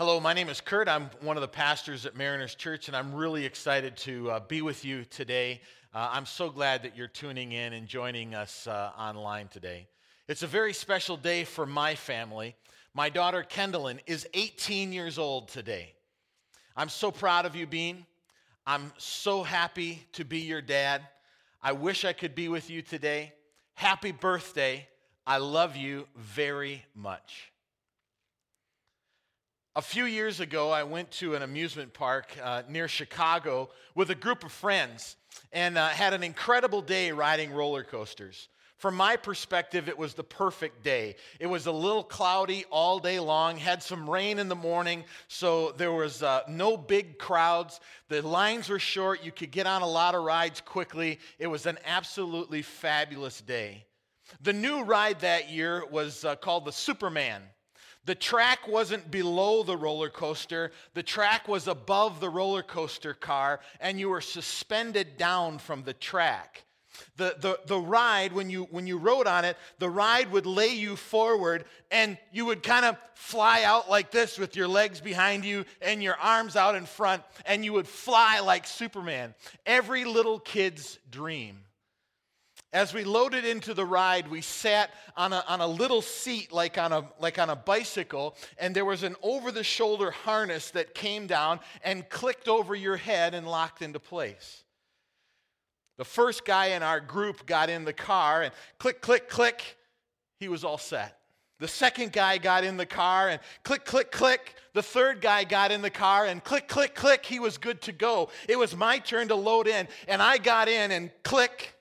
Hello, my name is Kurt. I'm one of the pastors at Mariners Church, and I'm really excited to uh, be with you today. Uh, I'm so glad that you're tuning in and joining us uh, online today. It's a very special day for my family. My daughter, Kendallin, is 18 years old today. I'm so proud of you, Bean. I'm so happy to be your dad. I wish I could be with you today. Happy birthday. I love you very much. A few years ago, I went to an amusement park uh, near Chicago with a group of friends and uh, had an incredible day riding roller coasters. From my perspective, it was the perfect day. It was a little cloudy all day long, had some rain in the morning, so there was uh, no big crowds. The lines were short, you could get on a lot of rides quickly. It was an absolutely fabulous day. The new ride that year was uh, called the Superman. The track wasn't below the roller coaster, the track was above the roller coaster car, and you were suspended down from the track. The, the, the ride, when you, when you rode on it, the ride would lay you forward and you would kind of fly out like this with your legs behind you and your arms out in front, and you would fly like Superman. Every little kid's dream. As we loaded into the ride, we sat on a, on a little seat like on a, like on a bicycle, and there was an over the shoulder harness that came down and clicked over your head and locked into place. The first guy in our group got in the car, and click, click, click, he was all set. The second guy got in the car and click, click, click. The third guy got in the car and click, click, click. He was good to go. It was my turn to load in, and I got in and click,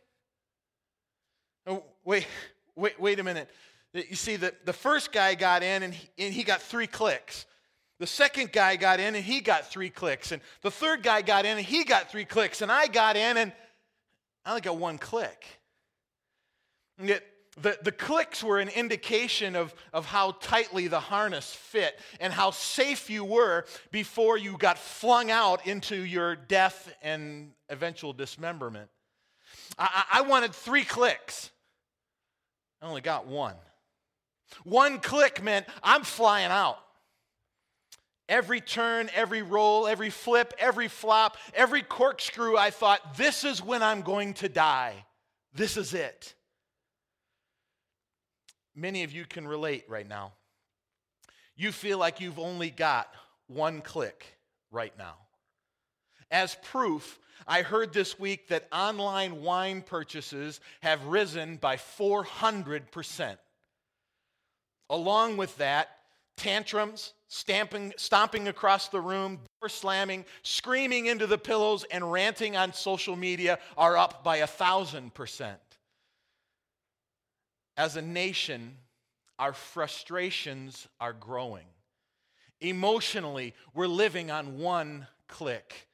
wait, wait, wait a minute. You see, the, the first guy got in and he, and he got three clicks. The second guy got in and he got three clicks. And the third guy got in and he got three clicks. And I got in and I only got one click. And yet, the, the clicks were an indication of, of how tightly the harness fit and how safe you were before you got flung out into your death and eventual dismemberment. I, I wanted three clicks. I only got one. One click meant I'm flying out. Every turn, every roll, every flip, every flop, every corkscrew, I thought, this is when I'm going to die. This is it. Many of you can relate right now. You feel like you've only got one click right now. As proof, I heard this week that online wine purchases have risen by 400%. Along with that, tantrums, stamping, stomping across the room, door slamming, screaming into the pillows, and ranting on social media are up by a thousand percent. As a nation, our frustrations are growing. Emotionally, we're living on one click.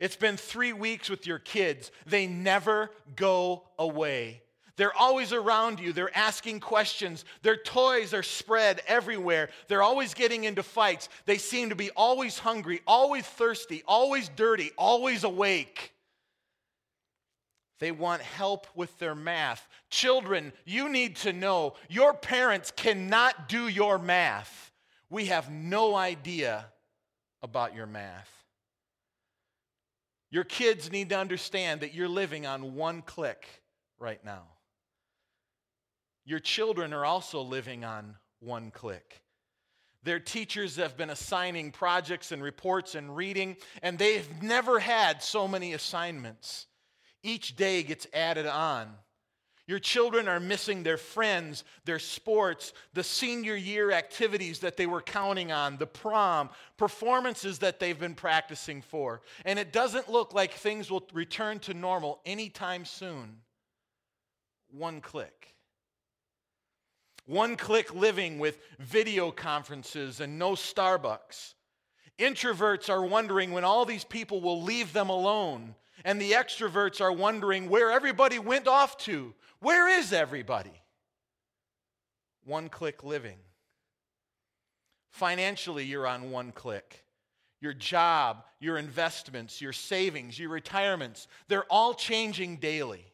It's been three weeks with your kids. They never go away. They're always around you. They're asking questions. Their toys are spread everywhere. They're always getting into fights. They seem to be always hungry, always thirsty, always dirty, always awake. They want help with their math. Children, you need to know your parents cannot do your math. We have no idea about your math. Your kids need to understand that you're living on one click right now. Your children are also living on one click. Their teachers have been assigning projects and reports and reading, and they've never had so many assignments. Each day gets added on. Your children are missing their friends, their sports, the senior year activities that they were counting on, the prom, performances that they've been practicing for. And it doesn't look like things will return to normal anytime soon. One click. One click living with video conferences and no Starbucks. Introverts are wondering when all these people will leave them alone. And the extroverts are wondering where everybody went off to. Where is everybody? One click living. Financially, you're on one click. Your job, your investments, your savings, your retirements, they're all changing daily.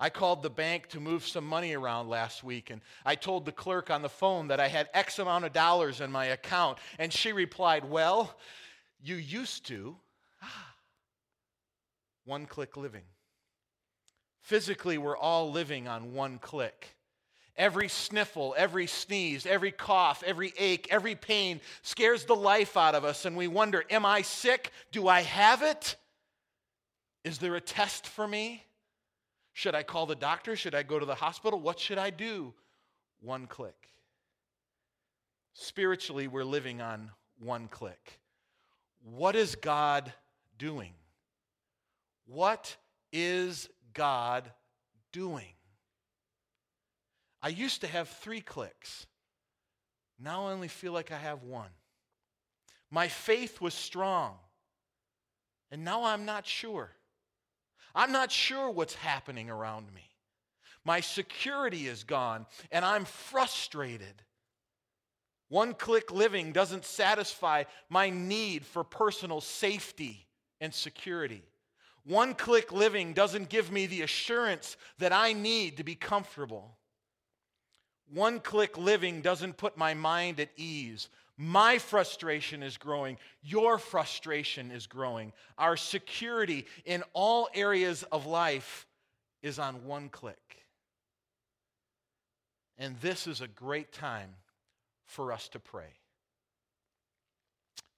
I called the bank to move some money around last week, and I told the clerk on the phone that I had X amount of dollars in my account, and she replied, Well, you used to. Ah. One click living. Physically, we're all living on one click. Every sniffle, every sneeze, every cough, every ache, every pain scares the life out of us, and we wonder Am I sick? Do I have it? Is there a test for me? Should I call the doctor? Should I go to the hospital? What should I do? One click. Spiritually, we're living on one click. What is God doing? What is God doing? I used to have three clicks. Now I only feel like I have one. My faith was strong, and now I'm not sure. I'm not sure what's happening around me. My security is gone, and I'm frustrated. One click living doesn't satisfy my need for personal safety and security. One click living doesn't give me the assurance that I need to be comfortable. One click living doesn't put my mind at ease. My frustration is growing. Your frustration is growing. Our security in all areas of life is on one click. And this is a great time for us to pray.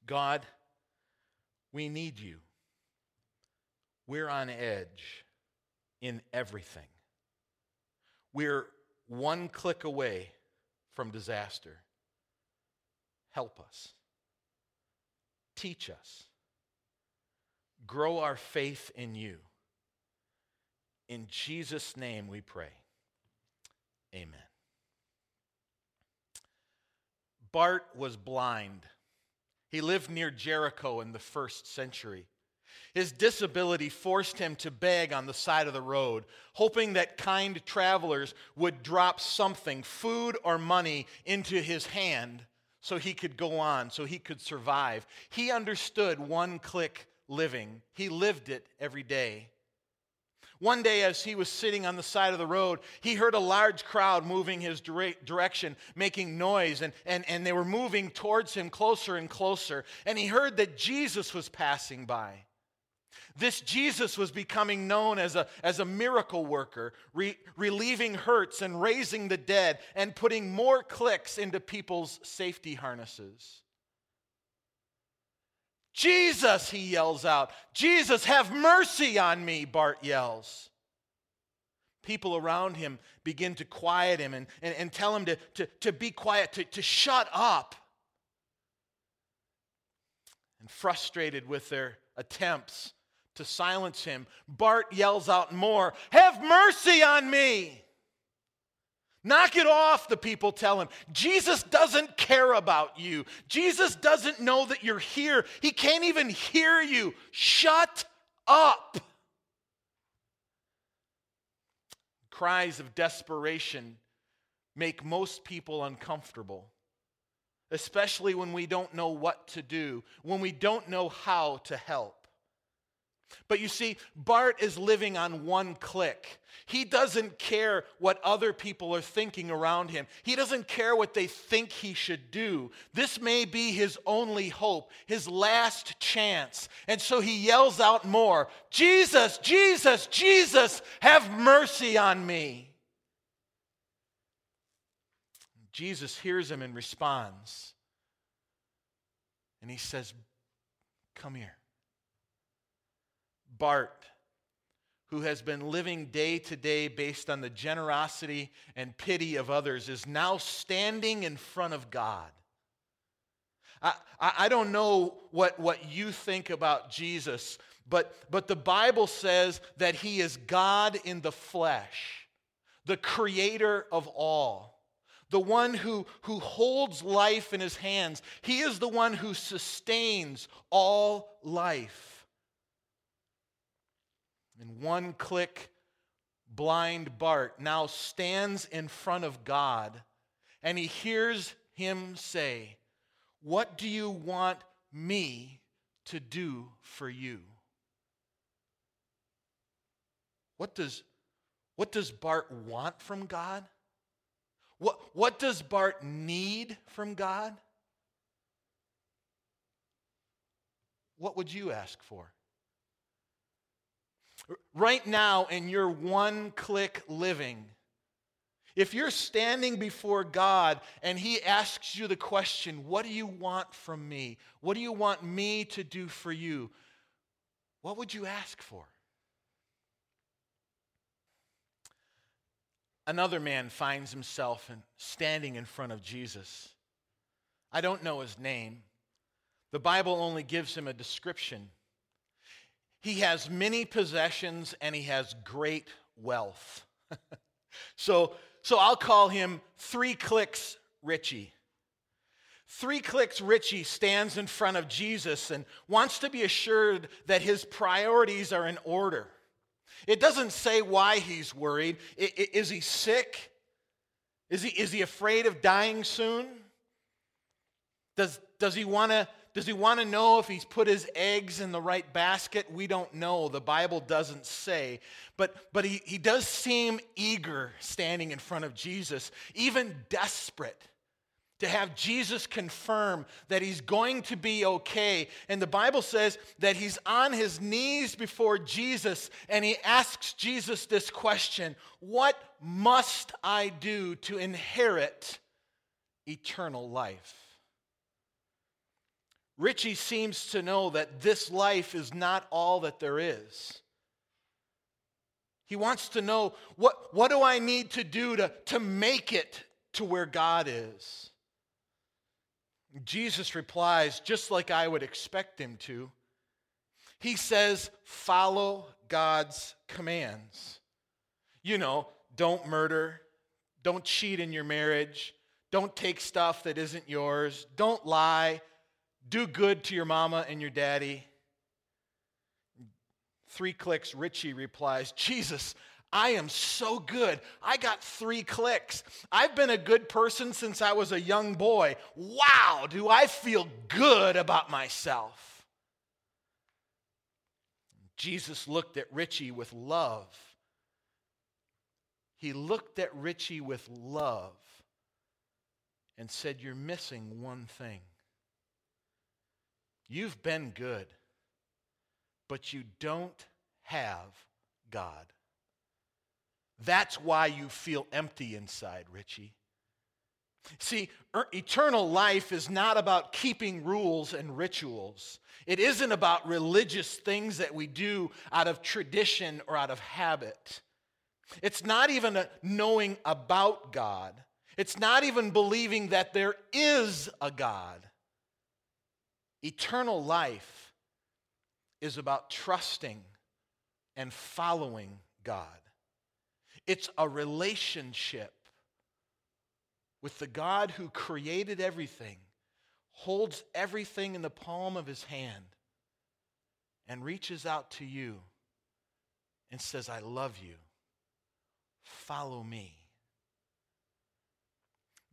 God, we need you. We're on edge in everything. We're one click away from disaster. Help us. Teach us. Grow our faith in you. In Jesus' name we pray. Amen. Bart was blind. He lived near Jericho in the first century. His disability forced him to beg on the side of the road, hoping that kind travelers would drop something, food or money, into his hand so he could go on, so he could survive. He understood one click living, he lived it every day. One day, as he was sitting on the side of the road, he heard a large crowd moving his direction, making noise, and, and, and they were moving towards him closer and closer. And he heard that Jesus was passing by. This Jesus was becoming known as a, as a miracle worker, re, relieving hurts and raising the dead and putting more clicks into people's safety harnesses. Jesus, he yells out. Jesus, have mercy on me, Bart yells. People around him begin to quiet him and, and, and tell him to, to, to be quiet, to, to shut up. And frustrated with their attempts to silence him, Bart yells out more, Have mercy on me! Knock it off, the people tell him. Jesus doesn't care about you. Jesus doesn't know that you're here. He can't even hear you. Shut up. Cries of desperation make most people uncomfortable, especially when we don't know what to do, when we don't know how to help. But you see, Bart is living on one click. He doesn't care what other people are thinking around him. He doesn't care what they think he should do. This may be his only hope, his last chance. And so he yells out more Jesus, Jesus, Jesus, have mercy on me. Jesus hears him and responds. And he says, Come here. Bart, who has been living day to day based on the generosity and pity of others, is now standing in front of God. I, I, don't know what, what you think about Jesus, but, but the Bible says that he is God in the flesh, the creator of all, the one who, who holds life in his hands. He is the one who sustains all life. And one click, blind Bart now stands in front of God and he hears him say, What do you want me to do for you? What does, What does Bart want from God? What, what does Bart need from God? What would you ask for? Right now, in your one click living, if you're standing before God and He asks you the question, What do you want from me? What do you want me to do for you? What would you ask for? Another man finds himself in, standing in front of Jesus. I don't know his name. The Bible only gives him a description. He has many possessions and he has great wealth. so, so I'll call him Three Clicks Richie. Three Clicks Richie stands in front of Jesus and wants to be assured that his priorities are in order. It doesn't say why he's worried. Is he sick? Is he, is he afraid of dying soon? Does, does he want to does he want to know if he's put his eggs in the right basket? We don't know. The Bible doesn't say. But, but he, he does seem eager standing in front of Jesus, even desperate to have Jesus confirm that he's going to be okay. And the Bible says that he's on his knees before Jesus and he asks Jesus this question What must I do to inherit eternal life? Richie seems to know that this life is not all that there is. He wants to know what, what do I need to do to, to make it to where God is? Jesus replies, just like I would expect him to. He says, Follow God's commands. You know, don't murder, don't cheat in your marriage, don't take stuff that isn't yours, don't lie, do good to your mama and your daddy. Three clicks, Richie replies, Jesus, I am so good. I got three clicks. I've been a good person since I was a young boy. Wow, do I feel good about myself? Jesus looked at Richie with love. He looked at Richie with love and said, You're missing one thing. You've been good, but you don't have God. That's why you feel empty inside, Richie. See, er, eternal life is not about keeping rules and rituals. It isn't about religious things that we do out of tradition or out of habit. It's not even knowing about God. It's not even believing that there is a God. Eternal life is about trusting and following God. It's a relationship with the God who created everything, holds everything in the palm of his hand, and reaches out to you and says, I love you. Follow me.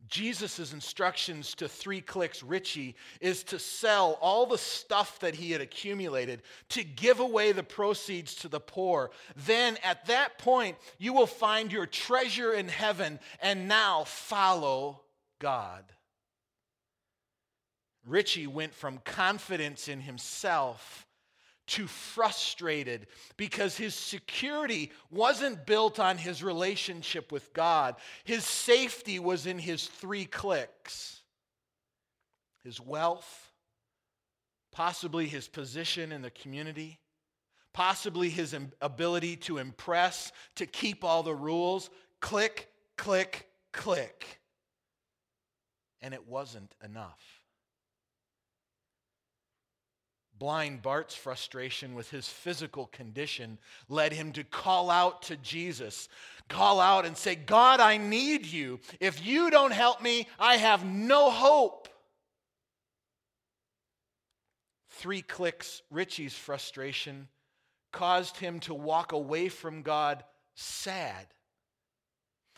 Jesus' instructions to three clicks Richie is to sell all the stuff that he had accumulated, to give away the proceeds to the poor. Then at that point, you will find your treasure in heaven, and now follow God. Richie went from confidence in himself to frustrated because his security wasn't built on his relationship with God. His safety was in his three clicks his wealth, possibly his position in the community, possibly his ability to impress, to keep all the rules. Click, click, click. And it wasn't enough. Blind Bart's frustration with his physical condition led him to call out to Jesus, call out and say, God, I need you. If you don't help me, I have no hope. Three clicks, Richie's frustration caused him to walk away from God sad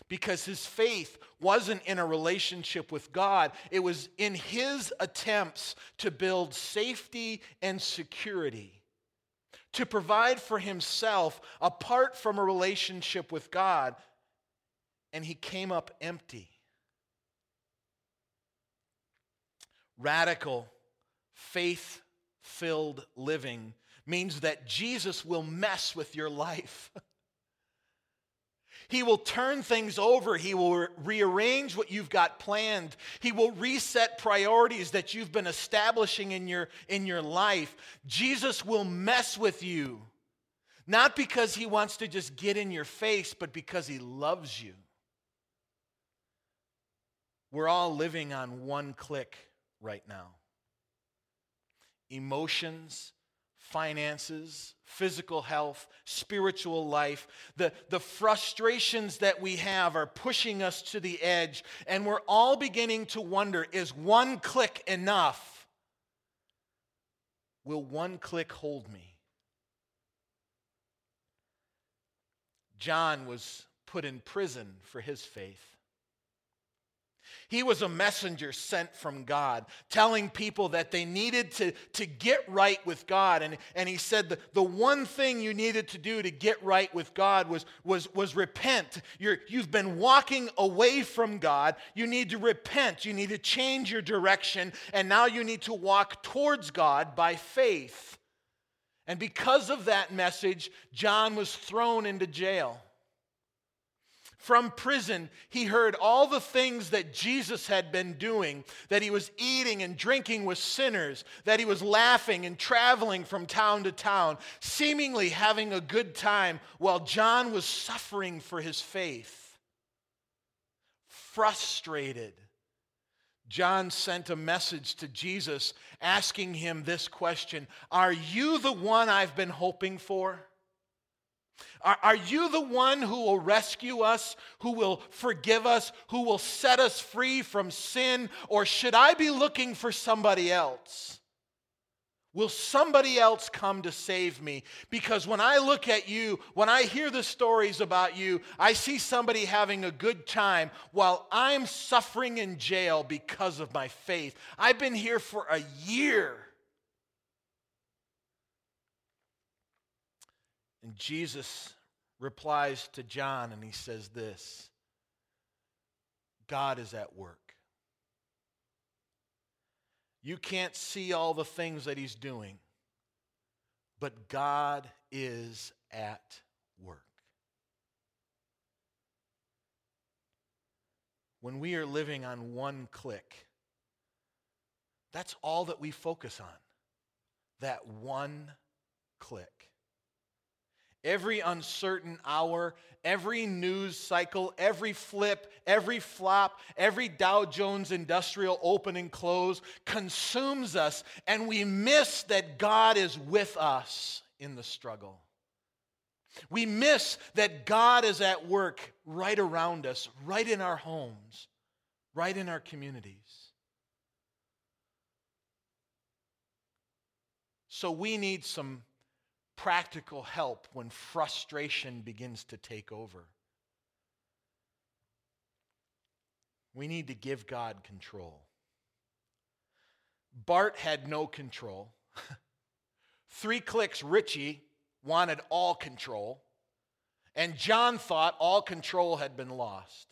because his faith wasn't in a relationship with God, it was in his attempts to build safety and security, to provide for himself apart from a relationship with God, and he came up empty. Radical, faith filled living means that Jesus will mess with your life. He will turn things over. He will re- rearrange what you've got planned. He will reset priorities that you've been establishing in your, in your life. Jesus will mess with you, not because he wants to just get in your face, but because he loves you. We're all living on one click right now. Emotions, finances, physical health, spiritual life. The, the frustrations that we have are pushing us to the edge, and we're all beginning to wonder is one click enough? Will one click hold me? John was put in prison for his faith. He was a messenger sent from God, telling people that they needed to, to get right with God. And, and he said the, the one thing you needed to do to get right with God was, was, was repent. You're, you've been walking away from God. You need to repent. You need to change your direction. And now you need to walk towards God by faith. And because of that message, John was thrown into jail from prison, he heard all the things that Jesus had been doing that he was eating and drinking with sinners, that he was laughing and traveling from town to town, seemingly having a good time while John was suffering for his faith. Frustrated, John sent a message to Jesus asking him this question Are you the one I've been hoping for? Are, are, you the one who will rescue us, who will forgive us, who will set us free from sin? Or should I be looking for somebody else? Will somebody else come to save me? Because when I look at you, when I hear the stories about you, I see somebody having a good time while I'm suffering in jail because of my faith. I've been here for a year. And Jesus replies to John and he says this God is at work. You can't see all the things that he's doing, but God is at work. When we are living on one click, that's all that we focus on. That one click. Every uncertain hour, every news cycle, every flip, every flop, every Dow Jones industrial open and close consumes us, and we miss that God is with us in the struggle. We miss that God is at work right around us, right in our homes, right in our communities. So we need some practical help when frustration begins to take over. We need to give God control. Bart had no control. Three clicks, Richie wanted all control. And John thought all control had been lost.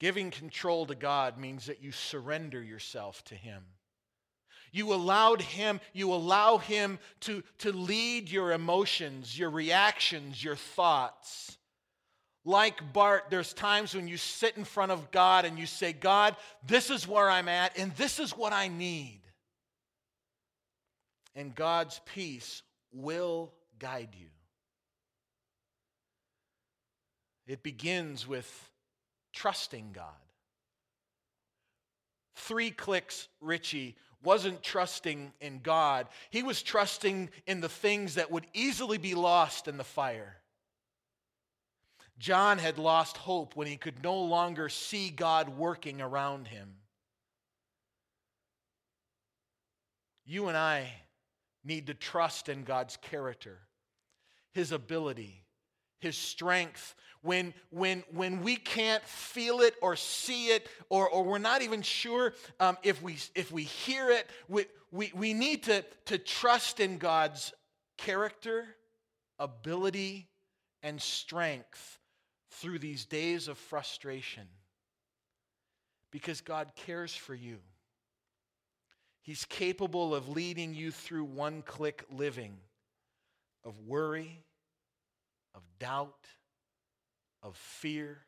Giving control to God means that you surrender yourself to Him. You allowed him, you allow him to, to lead your emotions, your reactions, your thoughts. Like Bart, there's times when you sit in front of God and you say, God, this is where I'm at and this is what I need. And God's peace will guide you. It begins with trusting God. Three clicks, Richie wasn't trusting in God, he was trusting in the things that would easily be lost in the fire. John had lost hope when he could no longer see God working around him. You and I need to trust in God's character, His ability, His strength when, when, when we can't feel it or see it, or, or we're not even sure um, if, we, if we hear it, we, we, we need to, to trust in God's character, ability, and strength through these days of frustration because God cares for you. He's capable of leading you through one click living of worry, of doubt, of fear,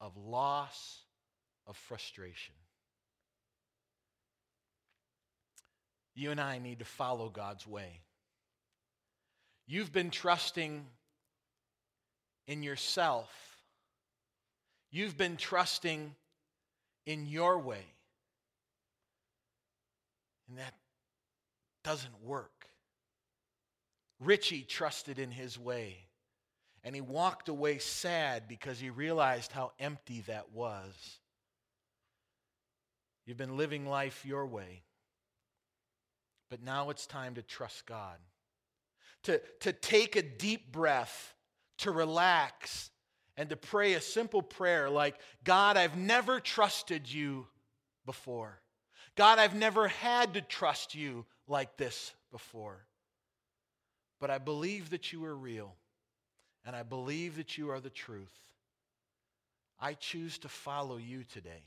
of loss, of frustration. You and I need to follow God's way. You've been trusting in yourself, you've been trusting in your way. And that doesn't work. Richie trusted in his way. And he walked away sad because he realized how empty that was. You've been living life your way. But now it's time to trust God. To, to take a deep breath, to relax, and to pray a simple prayer like, God, I've never trusted you before. God, I've never had to trust you like this before. But I believe that you are real and I believe that you are the truth. I choose to follow you today.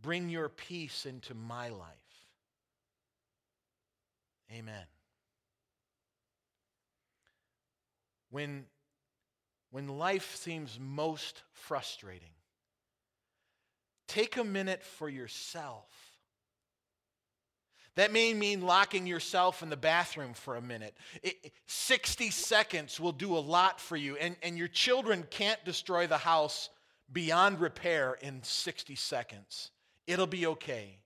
Bring your peace into my life. Amen. When, when life seems most frustrating, take a minute for yourself that may mean locking yourself in the bathroom for a minute. It, 60 seconds will do a lot for you, and, and your children can't destroy the house beyond repair in 60 seconds. It'll be okay.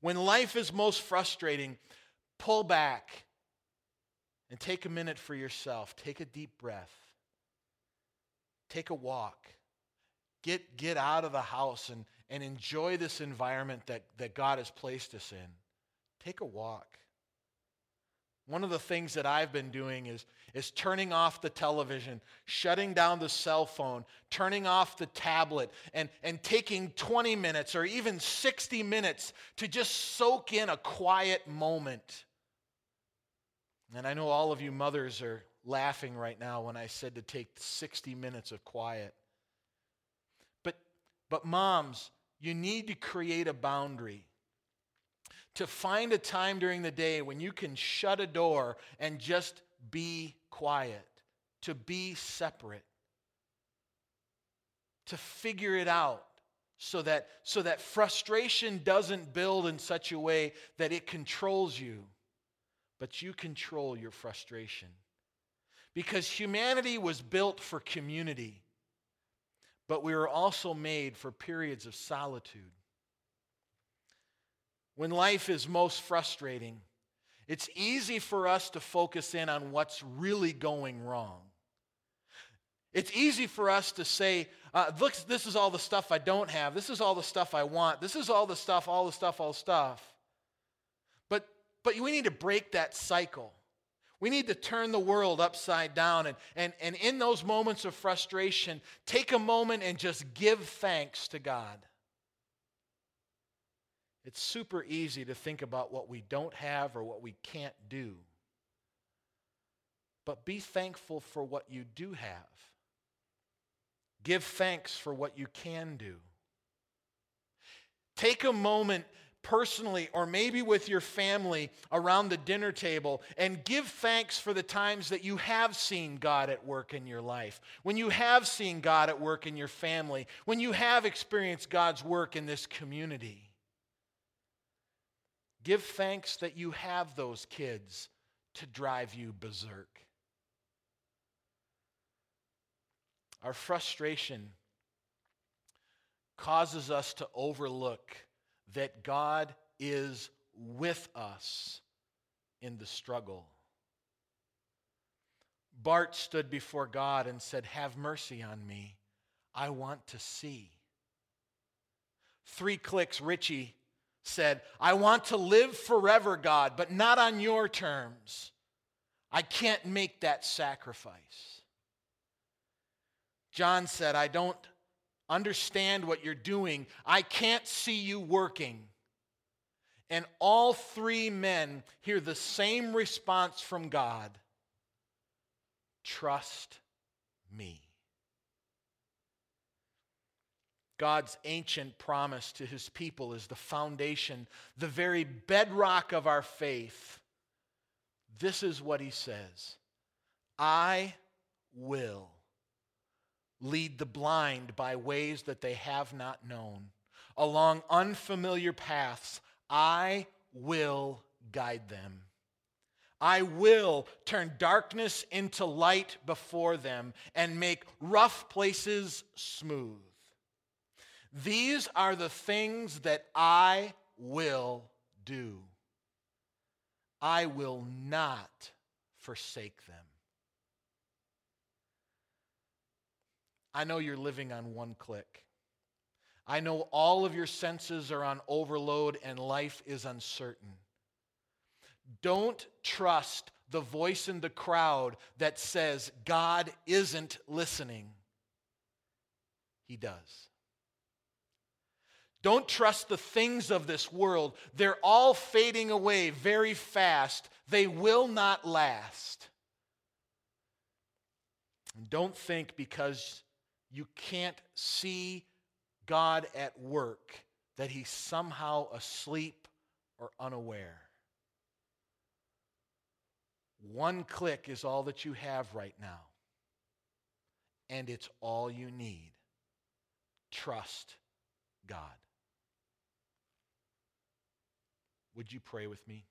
When life is most frustrating, pull back and take a minute for yourself. Take a deep breath. Take a walk. Get, get out of the house and, and enjoy this environment that, that God has placed us in. Take a walk. One of the things that I've been doing is, is turning off the television, shutting down the cell phone, turning off the tablet, and, and taking 20 minutes or even 60 minutes to just soak in a quiet moment. And I know all of you mothers are laughing right now when I said to take 60 minutes of quiet. But, but moms, you need to create a boundary to find a time during the day when you can shut a door and just be quiet, to be separate, to figure it out so that, so that frustration doesn't build in such a way that it controls you, but you control your frustration. Because humanity was built for community, but we were also made for periods of solitude when life is most frustrating, it's easy for us to focus in on what's really going wrong. It's easy for us to say, uh, look, this is all the stuff I don't have. This is all the stuff I want. This is all the stuff, all the stuff, all the stuff. But, but we need to break that cycle. We need to turn the world upside down. And, and, and in those moments of frustration, take a moment and just give thanks to God. It's super easy to think about what we don't have or what we can't do. But be thankful for what you do have. Give thanks for what you can do. Take a moment personally or maybe with your family around the dinner table and give thanks for the times that you have seen God at work in your life, when you have seen God at work in your family, when you have experienced God's work in this community. Give thanks that you have those kids to drive you berserk. Our frustration causes us to overlook that God is with us in the struggle. Bart stood before God and said, Have mercy on me. I want to see. Three clicks, Richie said, I want to live forever, God, but not on your terms. I can't make that sacrifice. John said, I don't understand what you're doing. I can't see you working. And all three men hear the same response from God Trust me. God's ancient promise to his people is the foundation, the very bedrock of our faith. This is what he says I will lead the blind by ways that they have not known. Along unfamiliar paths, I will guide them. I will turn darkness into light before them and make rough places smooth. These are the things that I will do. I will not forsake them. I know you're living on one click. I know all of your senses are on overload and life is uncertain. Don't trust the voice in the crowd that says God isn't listening. He does. Don't trust the things of this world. They're all fading away very fast. They will not last. And don't think because you can't see God at work, that he's somehow asleep or unaware. One click is all that you have right now, and it's all you need. Trust God. Would you pray with me?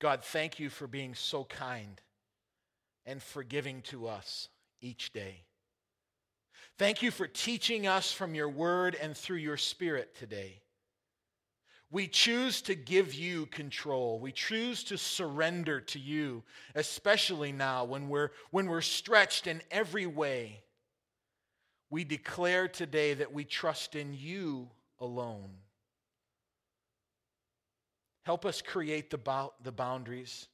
God, thank you for being so kind and forgiving to us each day. Thank you for teaching us from your word and through your spirit today. We choose to give you control. We choose to surrender to you, especially now when we're, when we're stretched in every way. We declare today that we trust in you alone. Help us create the, the boundaries.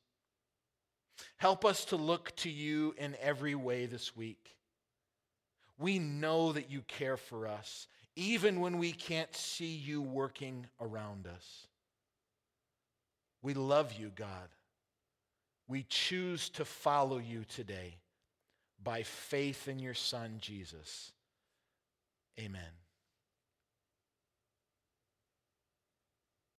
Help us to look to you in every way this week. We know that you care for us, even when we can't see you working around us. We love you, God. We choose to follow you today by faith in your Son, Jesus. Amen.